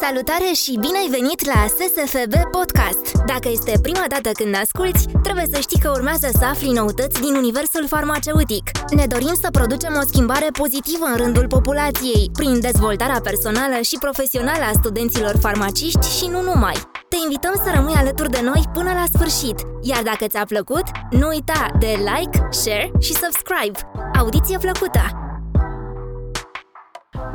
Salutare și bine ai venit la SSFB Podcast! Dacă este prima dată când ne asculti, trebuie să știi că urmează să afli noutăți din universul farmaceutic. Ne dorim să producem o schimbare pozitivă în rândul populației, prin dezvoltarea personală și profesională a studenților farmaciști și nu numai. Te invităm să rămâi alături de noi până la sfârșit, iar dacă ți-a plăcut, nu uita de like, share și subscribe. Audiție plăcută!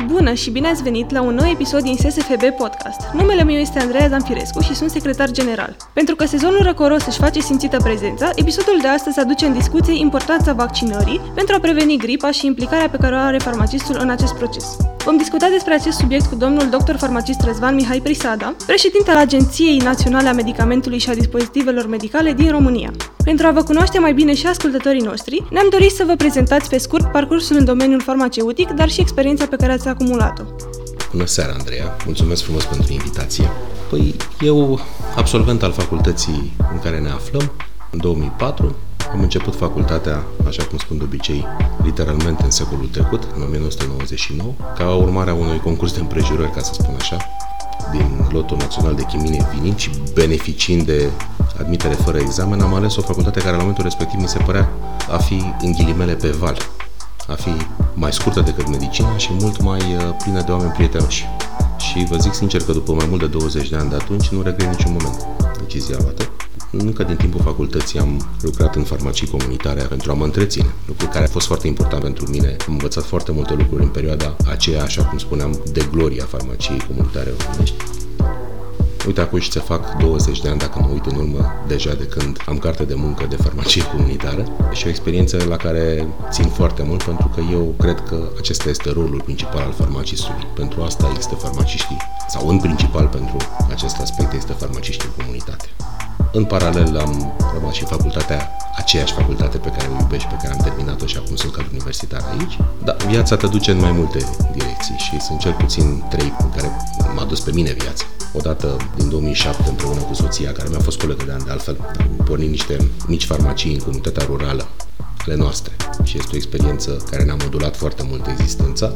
Bună și bine ați venit la un nou episod din SSFB Podcast. Numele meu este Andreea Zanfirescu și sunt secretar general. Pentru că sezonul răcoros își face simțită prezența, episodul de astăzi aduce în discuție importanța vaccinării pentru a preveni gripa și implicarea pe care o are farmacistul în acest proces. Vom discuta despre acest subiect cu domnul dr. farmacist Răzvan Mihai Prisada, președinte al Agenției Naționale a Medicamentului și a Dispozitivelor Medicale din România. Pentru a vă cunoaște mai bine și ascultătorii noștri, ne-am dorit să vă prezentați pe scurt parcursul în domeniul farmaceutic, dar și experiența pe care ați acumulat-o. Bună seara, Andreea! Mulțumesc frumos pentru invitație. Păi, eu, absolvent al facultății în care ne aflăm, în 2004, am început facultatea, așa cum spun de obicei, literalmente în secolul trecut, în 1999, ca urmare a unui concurs de împrejurări, ca să spun așa, din lotul național de chimie vinind și beneficiind de admitere fără examen, am ales o facultate care la momentul respectiv mi se părea a fi în ghilimele pe val, a fi mai scurtă decât medicina și mult mai uh, plină de oameni prietenoși. Și vă zic sincer că după mai mult de 20 de ani de atunci nu regret niciun moment decizia luată. Încă din timpul facultății am lucrat în farmacii comunitare pentru a mă întreține, lucru care a fost foarte important pentru mine. Am învățat foarte multe lucruri în perioada aceea, așa cum spuneam, de gloria farmaciei comunitare românești. Uite, acum și se fac 20 de ani, dacă mă uit în urmă, deja de când am carte de muncă de farmacie comunitară și o experiență la care țin foarte mult pentru că eu cred că acesta este rolul principal al farmacistului. Pentru asta există farmaciștii, sau în principal pentru acest aspect este farmaciștii în comunitate. În paralel am rămas și facultatea, aceeași facultate pe care o iubești, pe care am terminat-o și acum sunt ca universitar aici. Dar viața te duce în mai multe direcții și sunt cel puțin trei în care m-a dus pe mine viața. Odată din 2007 împreună cu soția, care mi-a fost colegă de ani de altfel, am pornit niște mici farmacii în comunitatea rurală ale noastre și este o experiență care ne-a modulat foarte mult existența.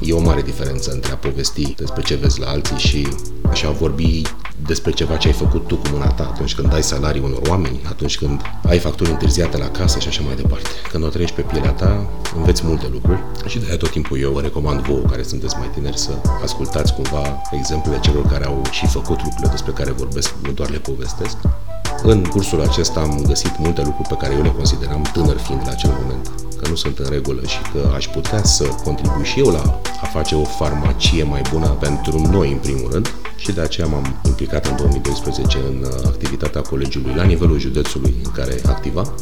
E o mare diferență între a povesti despre ce vezi la alții și așa vorbi despre ceva ce ai făcut tu cu mâna ta atunci când dai salarii unor oameni, atunci când ai facturi întârziate la casă și așa mai departe. Când o trăiești pe pielea ta, înveți multe lucruri. Și de aia tot timpul eu vă recomand vouă care sunteți mai tineri să ascultați cumva exemplele celor care au și făcut lucrurile despre care vorbesc, nu doar le povestesc. În cursul acesta am găsit multe lucruri pe care eu le consideram tânăr fiind la acel moment că nu sunt în regulă și că aș putea să contribui și eu la a face o farmacie mai bună pentru noi, în primul rând, și de aceea m-am implicat în 2012 în uh, activitatea colegiului la nivelul județului în care activa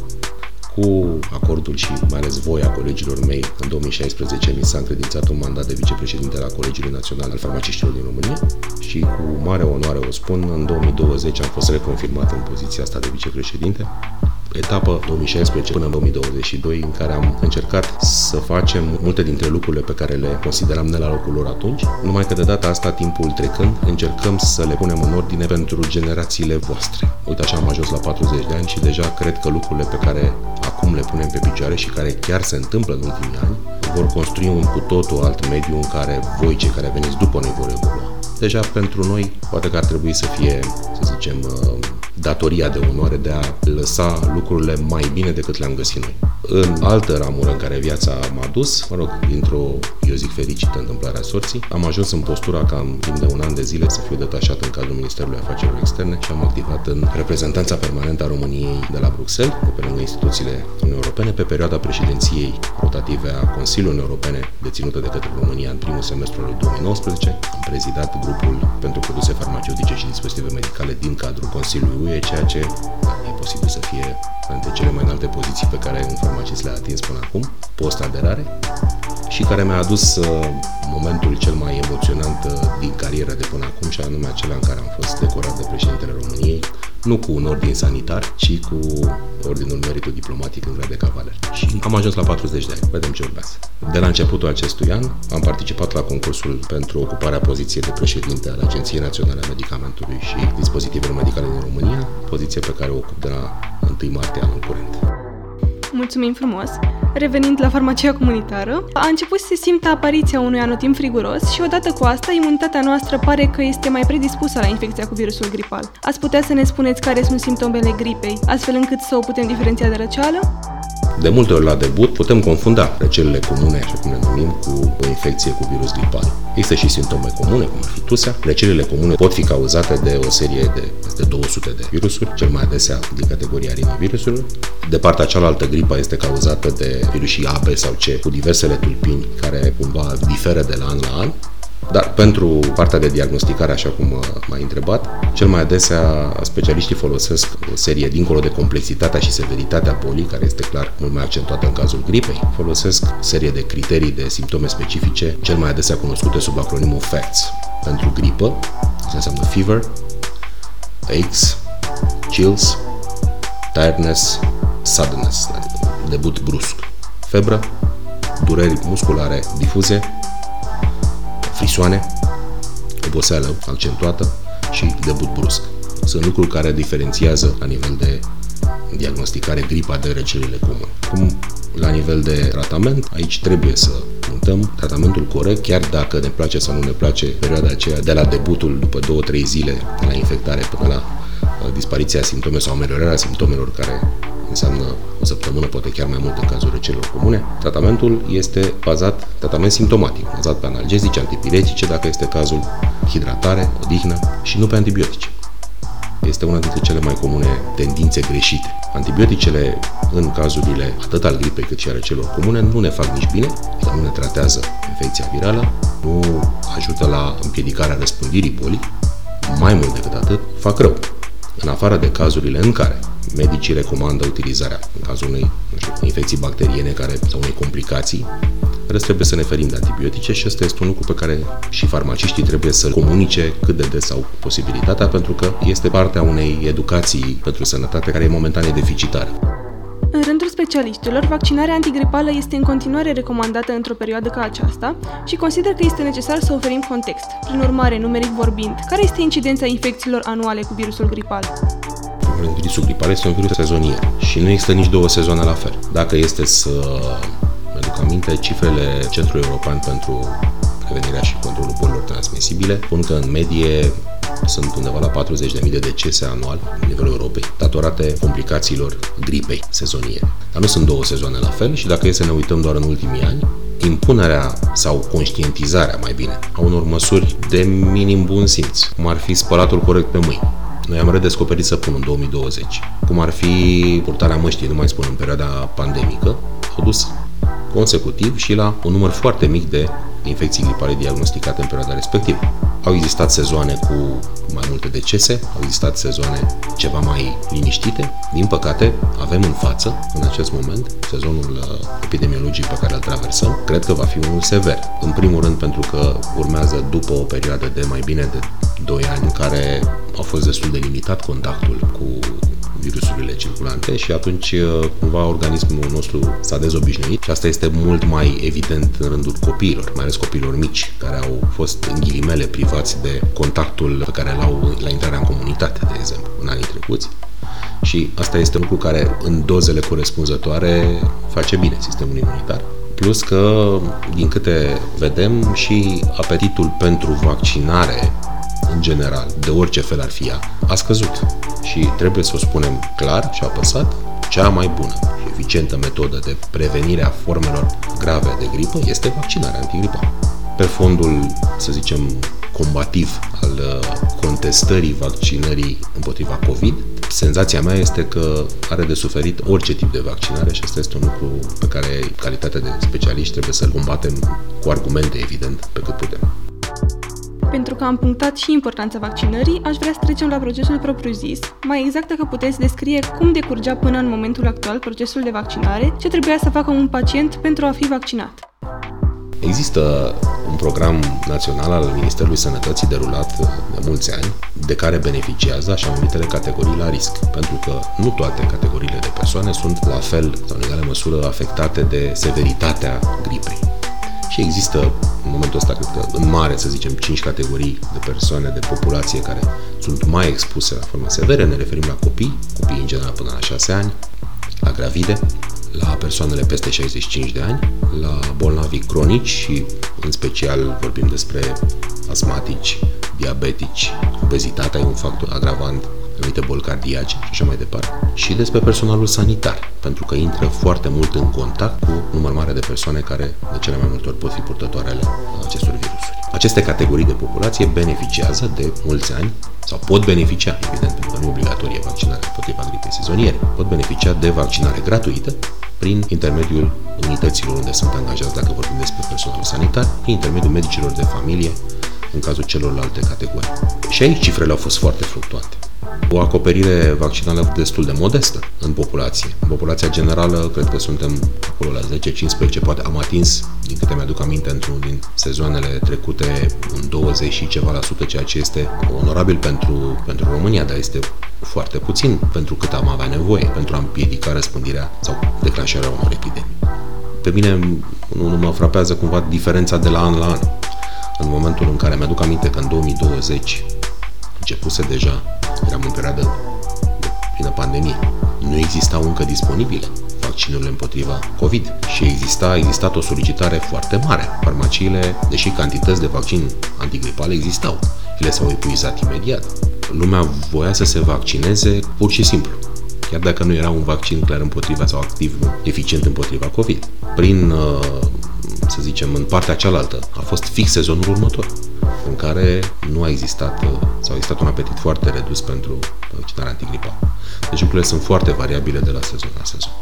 cu acordul și mai ales voia colegilor mei, în 2016 mi s-a încredințat un mandat de vicepreședinte la Colegiul Național al Farmaciștilor din România și cu mare onoare o spun, în 2020 am fost reconfirmat în poziția asta de vicepreședinte etapă 2016 până în 2022 în care am încercat să facem multe dintre lucrurile pe care le consideram ne la locul lor atunci, numai că de data asta, timpul trecând, încercăm să le punem în ordine pentru generațiile voastre. Uite, așa am ajuns la 40 de ani și deja cred că lucrurile pe care acum le punem pe picioare și care chiar se întâmplă în ultimii ani, vor construi un cu totul alt mediu în care voi, cei care veniți după noi, vor evolua. Deja pentru noi, poate că ar trebui să fie, să zicem, uh, datoria de onoare de a lăsa lucrurile mai bine decât le-am găsit noi. În altă ramură în care viața m-a dus, mă rog, dintr-o, eu zic, fericită întâmplare a sorții, am ajuns în postura ca în timp de un an de zile să fiu detașat în cadrul Ministerului Afacerilor Externe și am activat în reprezentanța permanentă a României de la Bruxelles, de pe lângă instituțiile Uniunii Europene, pe perioada președinției rotative a Consiliului Europene, deținută de către România în primul semestru al 2019. Am prezidat grupul pentru produse farmaceutice și dispozitive medicale din cadrul Consiliului UE, ceea ce e posibil să fie între cele mai înalte poziții pe care un farmacist le-a atins până acum, post-aderare, și care mi-a adus uh, momentul cel mai emoționant uh, din carieră de până acum, și anume acela în care am fost decorat de președintele României, nu cu un ordin sanitar, ci cu ordinul meritul diplomatic în grad de cavaler. Și am ajuns la 40 de ani, vedem ce urmează. De la începutul acestui an am participat la concursul pentru ocuparea poziției de președinte al Agenției Naționale a Medicamentului și Dispozitivelor Medicale din România, poziție pe care o ocup de la 1 martie anul curent. Mulțumim frumos! Revenind la farmacia comunitară, a început să se simtă apariția unui anotimp friguros și odată cu asta, imunitatea noastră pare că este mai predispusă la infecția cu virusul gripal. Ați putea să ne spuneți care sunt simptomele gripei, astfel încât să o putem diferenția de răceală? De multe ori la debut putem confunda răcelile comune, așa cum le numim, cu o infecție cu virus gripal. Există și simptome comune, cum ar fi tusea. Răcelile comune pot fi cauzate de o serie de peste 200 de virusuri, cel mai adesea din categoria rinovirusului. De partea cealaltă, gripa este cauzată de virusii A, B sau C, cu diversele tulpini care cumva diferă de la an la an. Dar pentru partea de diagnosticare, așa cum uh, m-ai întrebat, cel mai adesea specialiștii folosesc o serie, dincolo de complexitatea și severitatea bolii, care este clar mult mai accentuată în cazul gripei, folosesc o serie de criterii de simptome specifice, cel mai adesea cunoscute sub acronimul FACTS. Pentru gripă, se înseamnă fever, aches, chills, tiredness, suddenness, debut brusc, febră, dureri musculare difuze, frisoane, oboseală accentuată și debut brusc. Sunt lucruri care diferențiază la nivel de diagnosticare gripa de răcelile comune. Cum la nivel de tratament, aici trebuie să puntăm tratamentul corect, chiar dacă ne place sau nu ne place perioada aceea de la debutul după 2-3 zile de la infectare până la uh, dispariția simptomelor sau ameliorarea simptomelor care înseamnă o săptămână, poate chiar mai mult în cazul răcelilor comune. Tratamentul este bazat, tratament simptomatic, bazat pe analgezice, antipiretice, dacă este cazul, hidratare, odihnă și nu pe antibiotice. Este una dintre cele mai comune tendințe greșite. Antibioticele, în cazurile atât al gripei cât și ale celor comune, nu ne fac nici bine, adică nu ne tratează infecția virală, nu ajută la împiedicarea răspândirii bolii, mai mult decât atât, fac rău. În afară de cazurile în care medicii recomandă utilizarea în cazul unei știu, infecții bacteriene care, sau unei complicații. Rest trebuie să ne ferim de antibiotice și ăsta este un lucru pe care și farmaciștii trebuie să comunice cât de des au posibilitatea, pentru că este partea unei educații pentru sănătate care e momentan deficitară. În rândul specialiștilor, vaccinarea antigripală este în continuare recomandată într-o perioadă ca aceasta și consider că este necesar să oferim context. Prin urmare, numeric vorbind, care este incidența infecțiilor anuale cu virusul gripal? Virusul gripal este un virus sezonier și nu există nici două sezoane la fel. Dacă este să mă duc aminte, cifrele Centrului European pentru prevenirea și controlul bolilor transmisibile spun că în medie sunt undeva la 40.000 de decese anual în nivelul Europei, datorate complicațiilor gripei sezoniere. Dar nu sunt două sezoane la fel și dacă e să ne uităm doar în ultimii ani, impunerea sau conștientizarea, mai bine, a unor măsuri de minim bun simț, cum ar fi spălatul corect pe mâini, noi am redescoperit săpun în 2020. Cum ar fi purtarea măștii, nu mai spun, în perioada pandemică, au dus consecutiv și la un număr foarte mic de infecții gripale diagnosticate în perioada respectivă. Au existat sezoane cu mai multe decese, au existat sezoane ceva mai liniștite. Din păcate, avem în față, în acest moment, sezonul uh, epidemiologic pe care îl traversăm. Cred că va fi unul sever. În primul rând pentru că urmează după o perioadă de mai bine de 2 ani în care a fost destul de limitat contactul cu virusurile circulante și atunci uh, cumva organismul nostru s-a dezobișnuit și asta este mult mai evident în rândul copiilor, mai ales copiilor mici care au fost în ghilimele privați de contactul pe care l-au la intrarea în comunitate, de exemplu, în anii trecuți. Și asta este un lucru care în dozele corespunzătoare face bine sistemul imunitar. Plus că, din câte vedem, și apetitul pentru vaccinare în general, de orice fel ar fi ea, a scăzut. Și trebuie să o spunem clar și apăsat, cea mai bună și eficientă metodă de prevenire a formelor grave de gripă este vaccinarea antigripală. Pe fondul, să zicem, combativ al uh, contestării vaccinării împotriva COVID, senzația mea este că are de suferit orice tip de vaccinare și asta este un lucru pe care calitatea de specialiști trebuie să-l combatem cu argumente, evident, pe cât putem. Pentru că am punctat și importanța vaccinării, aș vrea să trecem la procesul propriu-zis. Mai exact dacă puteți descrie cum decurgea până în momentul actual procesul de vaccinare, ce trebuia să facă un pacient pentru a fi vaccinat. Există un program național al Ministerului Sănătății derulat de mulți ani, de care beneficiază așa numitele categorii la risc, pentru că nu toate categoriile de persoane sunt la fel sau în egală măsură afectate de severitatea gripei. Și există, în momentul ăsta, cred că în mare, să zicem, 5 categorii de persoane, de populație care sunt mai expuse la forme severe. Ne referim la copii, copii în general până la 6 ani, la gravide, la persoanele peste 65 de ani, la bolnavii cronici și în special vorbim despre asmatici, diabetici, obezitatea e un factor agravant, anumite boli cardiace și așa mai departe, și despre personalul sanitar, pentru că intră foarte mult în contact cu număr mare de persoane care de cele mai multe ori pot fi purtătoare ale acestor virusuri. Aceste categorii de populație beneficiază de mulți ani sau pot beneficia, evident, pentru că nu e obligatorie vaccinarea împotriva gripei sezoniere, pot beneficia de vaccinare gratuită prin intermediul unităților unde sunt angajați, dacă vorbim despre personal sanitar, prin intermediul medicilor de familie, în cazul celorlalte categorii. Și aici cifrele au fost foarte fluctuante. O acoperire vaccinală destul de modestă în populație. În populația generală, cred că suntem acolo la 10-15, poate am atins, din câte mi-aduc aminte, într-unul din sezoanele trecute, un 20 și ceva la sută, ceea ce este onorabil pentru, pentru România, dar este foarte puțin pentru cât am avea nevoie pentru a împiedica răspândirea sau declanșarea unor epidemii. Pe mine nu, nu mă frapează cumva diferența de la an la an. În momentul în care mi-aduc aminte că în 2020 începuse deja, eram în perioadă de plină pandemie, nu existau încă disponibile vaccinurile împotriva COVID și exista, a existat o solicitare foarte mare. Farmaciile, deși cantități de vaccin antigripale existau, ele s-au epuizat imediat. Lumea voia să se vaccineze pur și simplu chiar dacă nu era un vaccin clar împotriva sau activ eficient împotriva COVID. Prin, uh, să zicem, în partea cealaltă, a fost fix sezonul următor, în care nu a existat uh, sau a existat un apetit foarte redus pentru vaccinarea antigripală. Deci lucrurile sunt foarte variabile de la sezon la sezon.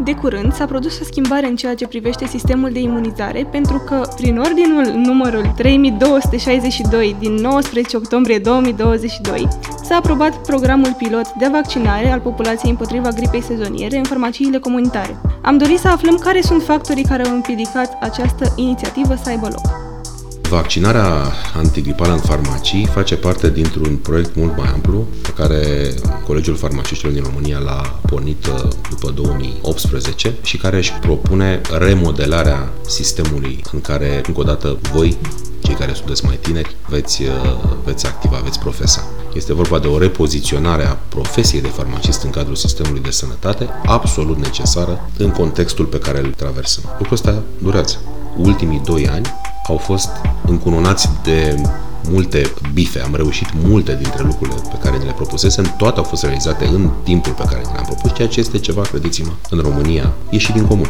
De curând s-a produs o schimbare în ceea ce privește sistemul de imunizare, pentru că, prin ordinul numărul 3262 din 19 octombrie 2022, s-a aprobat programul pilot de vaccinare al populației împotriva gripei sezoniere în farmaciile comunitare. Am dorit să aflăm care sunt factorii care au împiedicat această inițiativă să aibă loc. Vaccinarea antigripală în farmacii face parte dintr-un proiect mult mai amplu pe care Colegiul Farmaciștilor din România l-a pornit uh, după 2018 și care își propune remodelarea sistemului în care, încă o dată, voi cei care sunteți mai tineri, veți, uh, veți activa, veți profesa. Este vorba de o repoziționare a profesiei de farmacist în cadrul sistemului de sănătate, absolut necesară în contextul pe care îl traversăm. Lucrul ăsta durează. Ultimii doi ani au fost încununați de multe bife, am reușit multe dintre lucrurile pe care ne le propusesem, toate au fost realizate în timpul pe care ne le-am propus, ceea ce este ceva, credeți-mă, în România, ieșit din comun.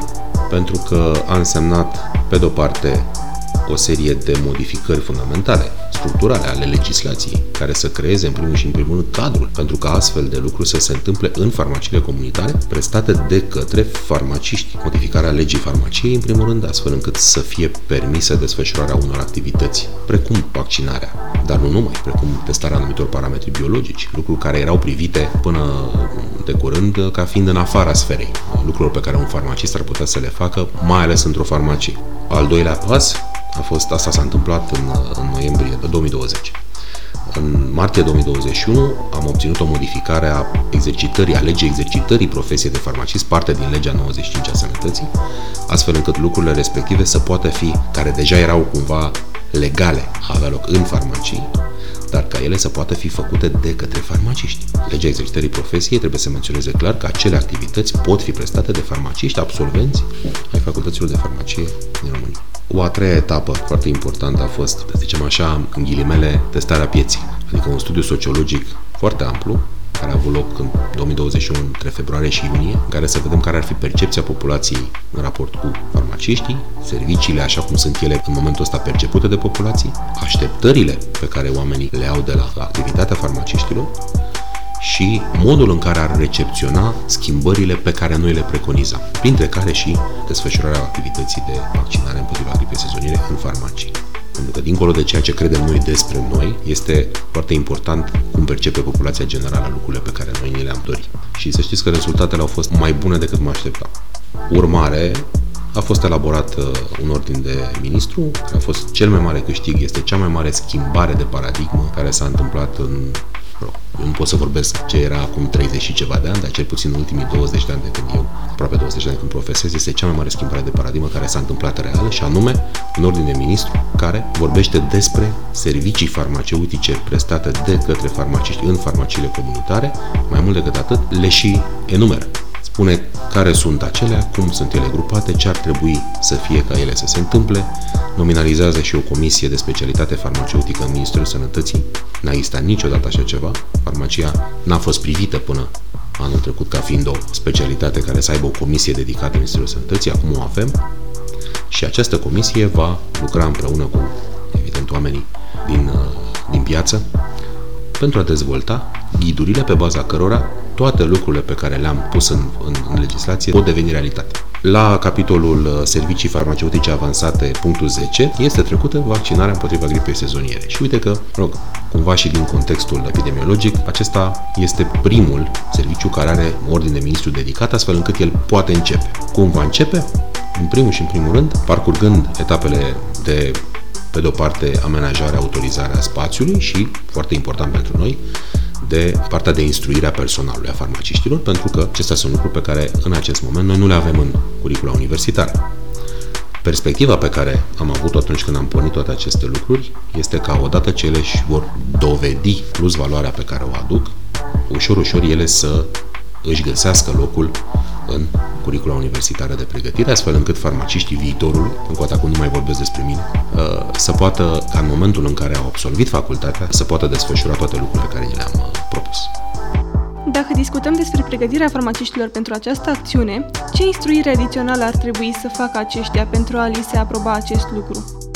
Pentru că a însemnat, pe de-o parte, o serie de modificări fundamentale, structurale ale legislației, care să creeze în primul și în primul rând cadrul pentru ca astfel de lucruri să se întâmple în farmaciile comunitare prestate de către farmaciști. Modificarea legii farmaciei, în primul rând, astfel încât să fie permisă desfășurarea unor activități, precum vaccinarea, dar nu numai, precum testarea anumitor parametri biologici, lucruri care erau privite până de curând ca fiind în afara sferei, lucruri pe care un farmacist ar putea să le facă, mai ales într-o farmacie. Al doilea pas, a fost, asta s-a întâmplat în, în noiembrie 2020. În martie 2021 am obținut o modificare a exercitării, a legii exercitării profesiei de farmacist, parte din legea 95 a sănătății, astfel încât lucrurile respective să poată fi, care deja erau cumva legale a avea loc în farmacii, dar ca ele să poată fi făcute de către farmaciști. Legea exercitării profesiei trebuie să menționeze clar că acele activități pot fi prestate de farmaciști absolvenți ai facultăților de farmacie din România. O a treia etapă foarte importantă a fost, să zicem așa, în ghilimele, testarea pieții, adică un studiu sociologic foarte amplu, care a avut loc în 2021 între februarie și iunie, în care să vedem care ar fi percepția populației în raport cu farmaciștii, serviciile așa cum sunt ele în momentul ăsta percepute de populații, așteptările pe care oamenii le au de la activitatea farmaciștilor și modul în care ar recepționa schimbările pe care noi le preconizăm, printre care și desfășurarea activității de vaccinare împotriva gripei sezoniere în farmacii. Pentru că, dincolo de ceea ce credem noi despre noi, este foarte important cum percepe populația generală lucrurile pe care noi ni le-am dorit. Și să știți că rezultatele au fost mai bune decât mă așteptam. Urmare, a fost elaborat uh, un ordin de ministru, care a fost cel mai mare câștig, este cea mai mare schimbare de paradigmă care s-a întâmplat în eu nu pot să vorbesc ce era acum 30 și ceva de ani, dar cel puțin în ultimii 20 de ani de când eu, aproape 20 de ani când profesez, este cea mai mare schimbare de paradigmă care s-a întâmplat reală și anume un ordin de ministru care vorbește despre servicii farmaceutice prestate de către farmaciști în farmaciile comunitare, mai mult decât atât, le și enumeră spune care sunt acelea, cum sunt ele grupate, ce ar trebui să fie ca ele să se întâmple, nominalizează și o comisie de specialitate farmaceutică în Ministerul Sănătății. N-a existat niciodată așa ceva. Farmacia n-a fost privită până anul trecut ca fiind o specialitate care să aibă o comisie dedicată în Ministerul Sănătății, acum o avem și această comisie va lucra împreună cu, evident, oamenii din, uh, din piață pentru a dezvolta ghidurile pe baza cărora toate lucrurile pe care le-am pus în, în, în legislație pot deveni realitate. La capitolul uh, servicii farmaceutice avansate, punctul 10, este trecută vaccinarea împotriva gripei sezoniere. Și uite că, rog, cumva și din contextul epidemiologic, acesta este primul serviciu care are ordine de ministru dedicat, astfel încât el poate începe. Cum va începe? În primul și în primul rând, parcurgând etapele de pe de o parte amenajarea, autorizarea spațiului și, foarte important pentru noi, de partea de instruire a personalului, a farmaciștilor, pentru că acestea sunt lucruri pe care în acest moment noi nu le avem în curicula universitară. Perspectiva pe care am avut-o atunci când am pornit toate aceste lucruri este că odată ce ele își vor dovedi plus valoarea pe care o aduc, ușor, ușor ele să își găsească locul în curicula universitară de pregătire, astfel încât farmaciștii viitorului, încă o acum nu mai vorbesc despre mine, uh, să poată, ca în momentul în care au absolvit facultatea, să poată desfășura toate lucrurile pe care ni le-am uh, propus. Dacă discutăm despre pregătirea farmaciștilor pentru această acțiune, ce instruire adițională ar trebui să facă aceștia pentru a li se aproba acest lucru?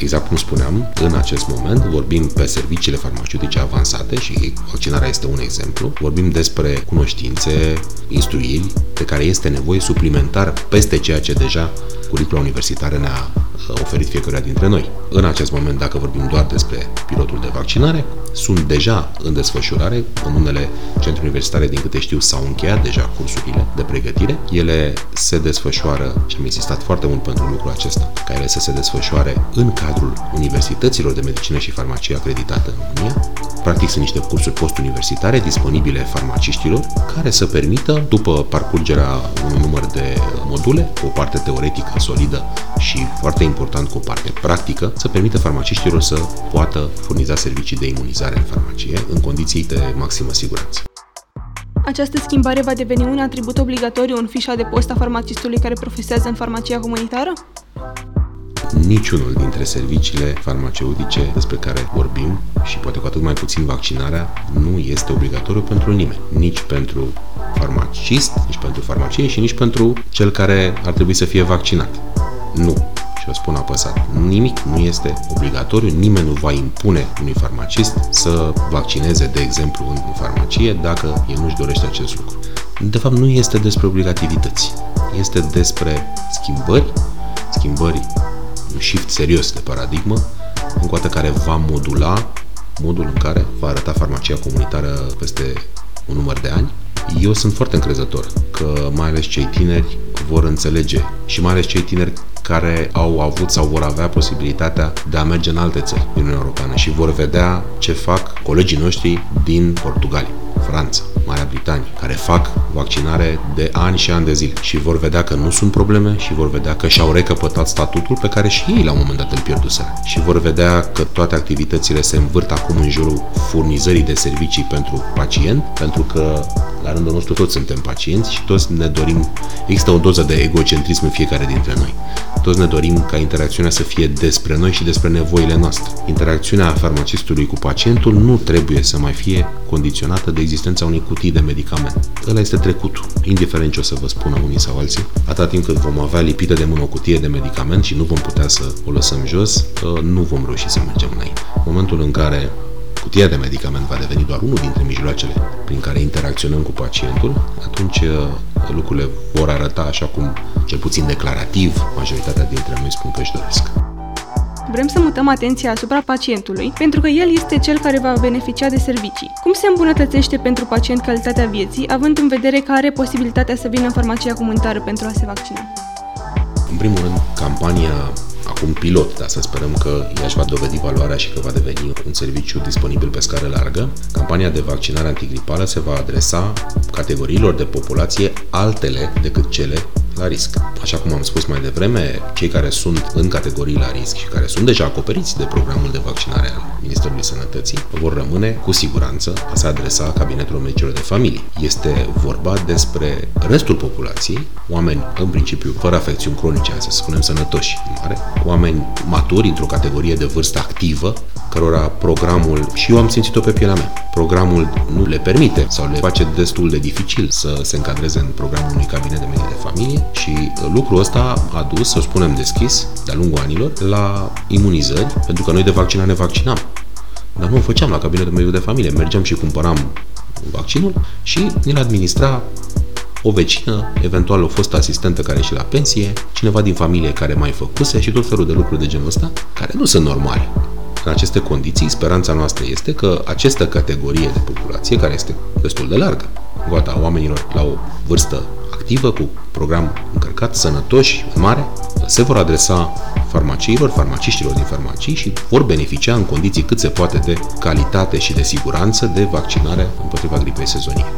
Exact cum spuneam, în acest moment vorbim pe serviciile farmaceutice avansate și vaccinarea este un exemplu. Vorbim despre cunoștințe, instruiri de care este nevoie suplimentar peste ceea ce deja curicula universitară ne-a oferit fiecare dintre noi. În acest moment, dacă vorbim doar despre pilotul de vaccinare, sunt deja în desfășurare. În unele centre universitare, din câte știu, s-au încheiat deja cursurile de pregătire. Ele se desfășoară, și am insistat foarte mult pentru lucrul acesta, ca ele să se desfășoare în cadrul universităților de medicină și farmacie acreditate în România. Practic sunt niște cursuri postuniversitare disponibile farmaciștilor care să permită, după parcurgerea unui număr de module, o parte teoretică solidă și foarte important cu o parte practică, să permită farmaciștilor să poată furniza servicii de imunizare în farmacie în condiții de maximă siguranță. Această schimbare va deveni un atribut obligatoriu în fișa de post a farmacistului care profesează în farmacia comunitară? Niciunul dintre serviciile farmaceutice despre care vorbim și poate cu atât mai puțin vaccinarea nu este obligatoriu pentru nimeni, nici pentru farmacist, nici pentru farmacie și nici pentru cel care ar trebui să fie vaccinat. Nu și o spun apăsat, nimic nu este obligatoriu, nimeni nu va impune unui farmacist să vaccineze, de exemplu, în farmacie dacă el nu-și dorește acest lucru. De fapt, nu este despre obligativități, este despre schimbări, schimbări, un shift serios de paradigmă, încoată care va modula modul în care va arăta farmacia comunitară peste un număr de ani. Eu sunt foarte încrezător că mai ales cei tineri vor înțelege. Și mai ales cei tineri care au avut sau vor avea posibilitatea de a merge în alte țări din Uniunea Europeană și vor vedea ce fac colegii noștri din Portugalia, Franța, Marea Britanie, care fac vaccinare de ani și ani de zile și vor vedea că nu sunt probleme și vor vedea că și-au recăpătat statutul pe care și ei la un moment dat îl pierduseră și vor vedea că toate activitățile se învârt acum în jurul furnizării de servicii pentru pacient, pentru că la rândul nostru toți suntem pacienți și toți ne dorim, există o doză de egocentrism în fiecare dintre noi. Toți ne dorim ca interacțiunea să fie despre noi și despre nevoile noastre. Interacțiunea farmacistului cu pacientul nu trebuie să mai fie condiționată de existența unei cutii de medicament. Ăla este trecutul, indiferent ce o să vă spună unii sau alții. Atâta timp cât vom avea lipită de mână o cutie de medicament și nu vom putea să o lăsăm jos, ă, nu vom reuși să mergem înainte. În momentul în care cutia de medicament va deveni doar unul dintre mijloacele prin care interacționăm cu pacientul, atunci uh, lucrurile vor arăta așa cum, cel puțin declarativ, majoritatea dintre noi spun că își doresc. Vrem să mutăm atenția asupra pacientului, pentru că el este cel care va beneficia de servicii. Cum se îmbunătățește pentru pacient calitatea vieții, având în vedere că are posibilitatea să vină în farmacia comunitară pentru a se vaccina? În primul rând, campania acum pilot, dar să sperăm că ea își va dovedi valoarea și că va deveni un serviciu disponibil pe scară largă. Campania de vaccinare antigripală se va adresa categoriilor de populație altele decât cele la risc. Așa cum am spus mai devreme, cei care sunt în categorii la risc și care sunt deja acoperiți de programul de vaccinare al Ministerului Sănătății vor rămâne cu siguranță a se adresa cabinetului medicilor de familie. Este vorba despre restul populației, oameni în principiu fără afecțiuni cronice, să spunem sănătoși în mare, oameni maturi într-o categorie de vârstă activă, cărora programul, și eu am simțit-o pe pielea mea, programul nu le permite sau le face destul de dificil să se încadreze în programul unui cabinet de medie de familie și lucrul ăsta a dus, să spunem deschis, de-a lungul anilor, la imunizări, pentru că noi de vaccinare ne vaccinam. Dar nu o făceam la cabinetul mediu de familie. Mergeam și cumpăram vaccinul și ne-l administra o vecină, eventual o fostă asistentă care și la pensie, cineva din familie care mai făcuse și tot felul de lucruri de genul ăsta, care nu sunt normale. În aceste condiții, speranța noastră este că această categorie de populație, care este destul de largă, gata, oamenilor la o vârstă activă, cu program încărcat, sănătoși, mare, se vor adresa farmaciilor, farmaciștilor din farmacii și vor beneficia în condiții cât se poate de calitate și de siguranță de vaccinare împotriva gripei sezoniere.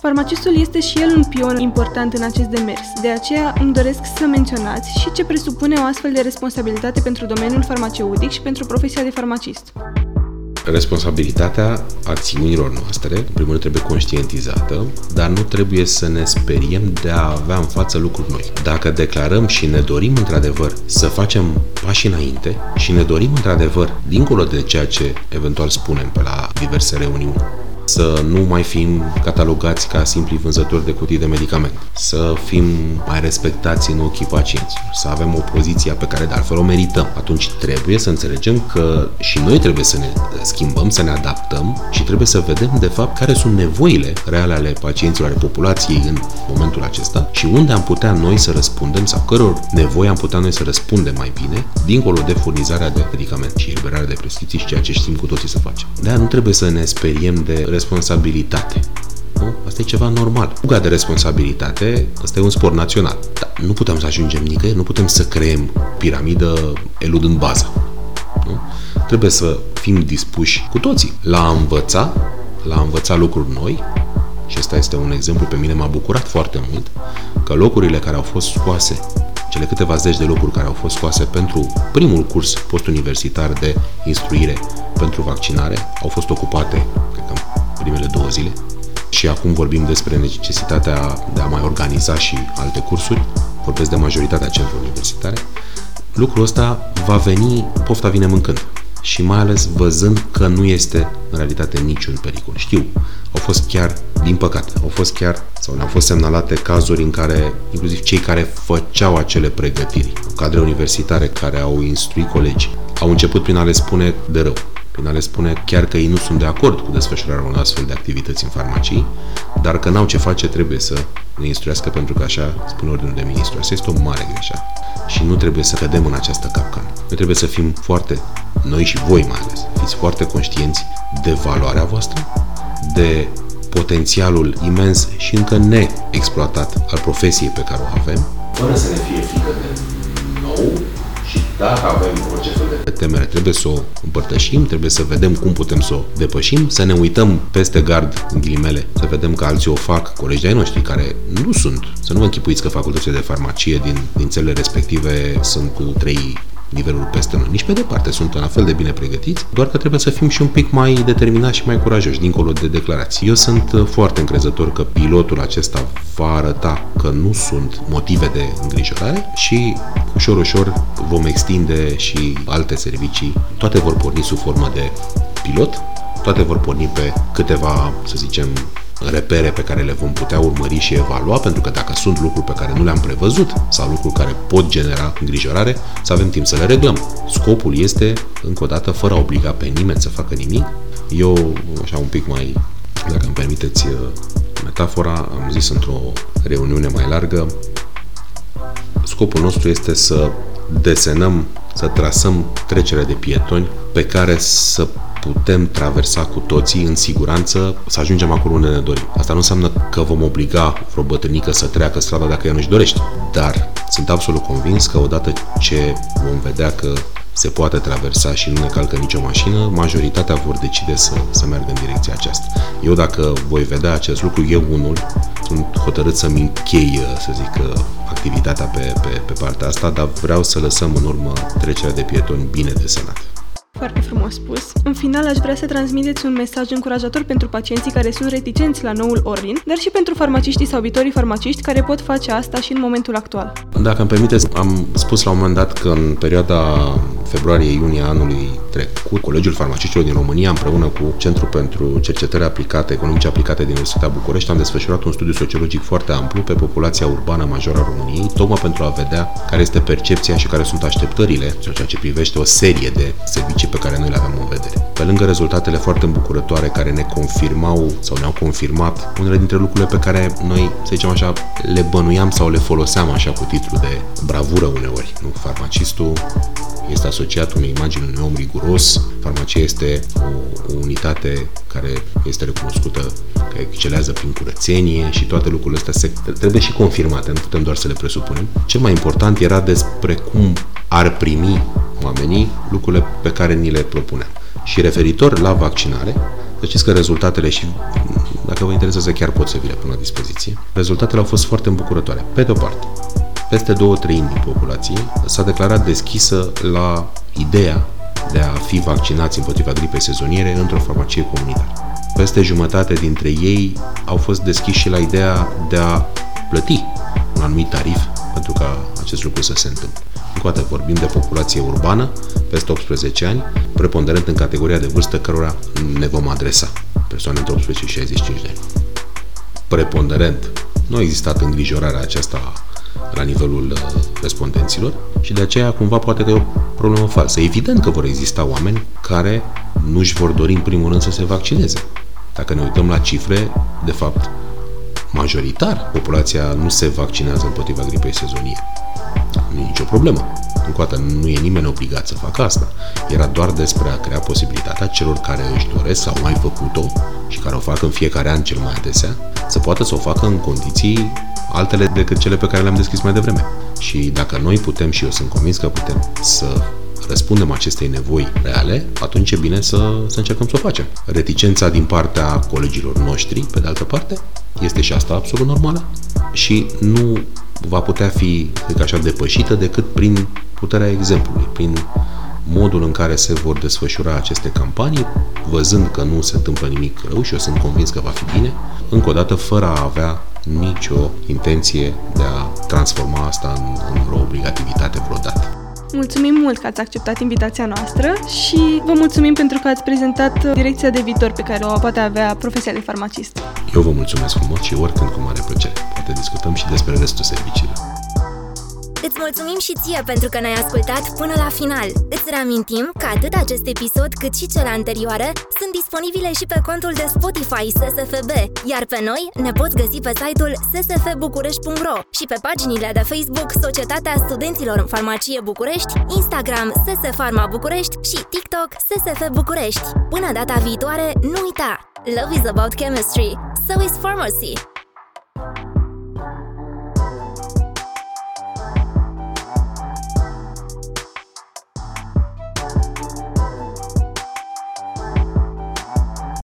Farmacistul este și el un pion important în acest demers, de aceea îmi doresc să menționați și ce presupune o astfel de responsabilitate pentru domeniul farmaceutic și pentru profesia de farmacist. Responsabilitatea acțiunilor noastre, în primul rând, trebuie conștientizată, dar nu trebuie să ne speriem de a avea în față lucruri noi. Dacă declarăm și ne dorim într-adevăr să facem pași înainte și ne dorim într-adevăr, dincolo de ceea ce eventual spunem pe la diverse reuniuni, să nu mai fim catalogați ca simpli vânzători de cutii de medicamente, să fim mai respectați în ochii pacienților, să avem o poziție pe care de altfel o merităm. Atunci trebuie să înțelegem că și noi trebuie să ne schimbăm, să ne adaptăm și trebuie să vedem de fapt care sunt nevoile reale ale pacienților, ale populației în momentul acesta și unde am putea noi să răspundem sau căror nevoi am putea noi să răspundem mai bine, dincolo de furnizarea de medicamente și eliberarea de prescripții și ceea ce știm cu toții să facem. De nu trebuie să ne speriem de responsabilitate. Nu? Asta e ceva normal. Fuga de responsabilitate, asta e un sport național. Dar nu putem să ajungem nicăieri, nu putem să creăm piramidă eludând baza. Nu? Trebuie să fim dispuși cu toții la a învăța, la a învăța lucruri noi și ăsta este un exemplu pe mine m-a bucurat foarte mult că locurile care au fost scoase cele câteva zeci de locuri care au fost scoase pentru primul curs postuniversitar de instruire pentru vaccinare au fost ocupate, cred că primele două zile. Și acum vorbim despre necesitatea de a mai organiza și alte cursuri, vorbesc de majoritatea centrelor universitare, lucrul ăsta va veni, pofta vine mâncând. Și mai ales văzând că nu este în realitate niciun pericol. Știu, au fost chiar, din păcate, au fost chiar sau ne-au fost semnalate cazuri în care, inclusiv cei care făceau acele pregătiri, cadre universitare care au instruit colegi, au început prin a le spune de rău prin a le spune chiar că ei nu sunt de acord cu desfășurarea unor astfel de activități în farmacii, dar că n-au ce face, trebuie să ne instruiască pentru că așa spune ordinul de ministru. Asta este o mare greșeală și nu trebuie să cădem în această capcană. Noi trebuie să fim foarte, noi și voi mai ales, fiți foarte conștienți de valoarea voastră, de potențialul imens și încă neexploatat al profesiei pe care o avem, fără să ne fie frică de nou și dacă avem orice fel de temere, trebuie să o împărtășim, trebuie să vedem cum putem să o depășim, să ne uităm peste gard, în ghilimele, să vedem că alții o fac, colegi ai noștri care nu sunt, să nu vă închipuiți că facultățile de farmacie din, din țările respective sunt cu trei nivelul peste noi. Nici pe departe sunt la fel de bine pregătiți, doar că trebuie să fim și un pic mai determinați și mai curajoși, dincolo de declarații. Eu sunt uh, foarte încrezător că pilotul acesta va arăta că nu sunt motive de îngrijorare și ușor, ușor vom extinde și alte servicii. Toate vor porni sub formă de pilot, toate vor porni pe câteva, să zicem, repere pe care le vom putea urmări și evalua, pentru că dacă sunt lucruri pe care nu le-am prevăzut sau lucruri care pot genera îngrijorare, să avem timp să le reglăm. Scopul este, încă o dată, fără a obliga pe nimeni să facă nimic. Eu, așa un pic mai, dacă îmi permiteți uh, metafora, am zis într-o reuniune mai largă, scopul nostru este să desenăm, să trasăm trecerea de pietoni pe care să putem traversa cu toții în siguranță să ajungem acolo unde ne dorim. Asta nu înseamnă că vom obliga vreo bătrânică să treacă strada dacă ea nu-și dorește, dar sunt absolut convins că odată ce vom vedea că se poate traversa și nu ne calcă nicio mașină, majoritatea vor decide să, să meargă în direcția aceasta. Eu dacă voi vedea acest lucru, eu unul sunt hotărât să-mi închei, să zic, activitatea pe, pe, pe partea asta, dar vreau să lăsăm în urmă trecerea de pietoni bine desenată. Foarte frumos spus. În final, aș vrea să transmiteți un mesaj încurajator pentru pacienții care sunt reticenți la noul Orlin, dar și pentru farmaciștii sau viitorii farmaciști care pot face asta și în momentul actual. Dacă îmi permiteți, am spus la un moment dat că în perioada februarie-iunie anului trecut, Colegiul Farmaciștilor din România, împreună cu Centrul pentru Cercetări Aplicate, Economice Aplicate din Universitatea București, am desfășurat un studiu sociologic foarte amplu pe populația urbană majoră a României, tocmai pentru a vedea care este percepția și care sunt așteptările, ceea ce privește o serie de servicii pe care noi le avem în vedere. Pe lângă rezultatele foarte îmbucurătoare care ne confirmau sau ne-au confirmat unele dintre lucrurile pe care noi, să zicem așa, le bănuiam sau le foloseam așa cu titlu de bravură uneori. Nu? Farmacistul este asociat unei imagini unui om riguros. Farmacia este o, o unitate care este recunoscută că excelează prin curățenie și toate lucrurile astea se, trebuie și confirmate, nu putem doar să le presupunem. Cel mai important era despre cum ar primi oamenii lucrurile pe care ni le propuneam. Și referitor la vaccinare, să știți că rezultatele și dacă vă interesează chiar pot să vi le pun la dispoziție. Rezultatele au fost foarte îmbucurătoare. Pe de o parte, peste două treimi din populație s-a declarat deschisă la ideea de a fi vaccinați împotriva gripei sezoniere într-o farmacie comunitară. Peste jumătate dintre ei au fost deschiși și la ideea de a plăti un anumit tarif pentru ca acest lucru să se întâmple. Încă o dată vorbim de populație urbană, peste 18 ani, preponderent în categoria de vârstă cărora ne vom adresa, persoane între 18 și 65 de ani. Preponderent, nu a existat îngrijorarea aceasta la nivelul uh, respondenților și de aceea cumva poate că e o problemă falsă. Evident că vor exista oameni care nu își vor dori în primul rând să se vaccineze. Dacă ne uităm la cifre, de fapt, majoritar populația nu se vaccinează împotriva gripei sezoniere. Nu e nicio problemă. Încă o dată, nu e nimeni obligat să facă asta. Era doar despre a crea posibilitatea celor care își doresc sau mai făcut-o și care o fac în fiecare an cel mai adesea, să poată să o facă în condiții altele decât cele pe care le-am deschis mai devreme. Și dacă noi putem, și eu sunt convins că putem, să răspundem acestei nevoi reale, atunci e bine să, să încercăm să o facem. Reticența din partea colegilor noștri, pe de altă parte, este și asta absolut normală și nu va putea fi, cred așa, depășită decât prin puterea exemplului, prin modul în care se vor desfășura aceste campanii, văzând că nu se întâmplă nimic rău și eu sunt convins că va fi bine, încă o dată fără a avea nicio intenție de a transforma asta în, în vreo obligativitate vreodată. Mulțumim mult că ați acceptat invitația noastră și vă mulțumim pentru că ați prezentat direcția de viitor pe care o poate avea profesia de farmacist. Eu vă mulțumesc frumos și oricând cu mare plăcere. Poate discutăm și despre restul serviciilor. Îți mulțumim și ție pentru că ne-ai ascultat până la final. Îți reamintim că atât acest episod cât și cele anterioare sunt disponibile și pe contul de Spotify SSFB, iar pe noi ne poți găsi pe site-ul ssfbucurești.ro și pe paginile de Facebook Societatea Studenților în Farmacie București, Instagram SS Farma București și TikTok SSF București. Până data viitoare, nu uita! Love is about chemistry, so is pharmacy.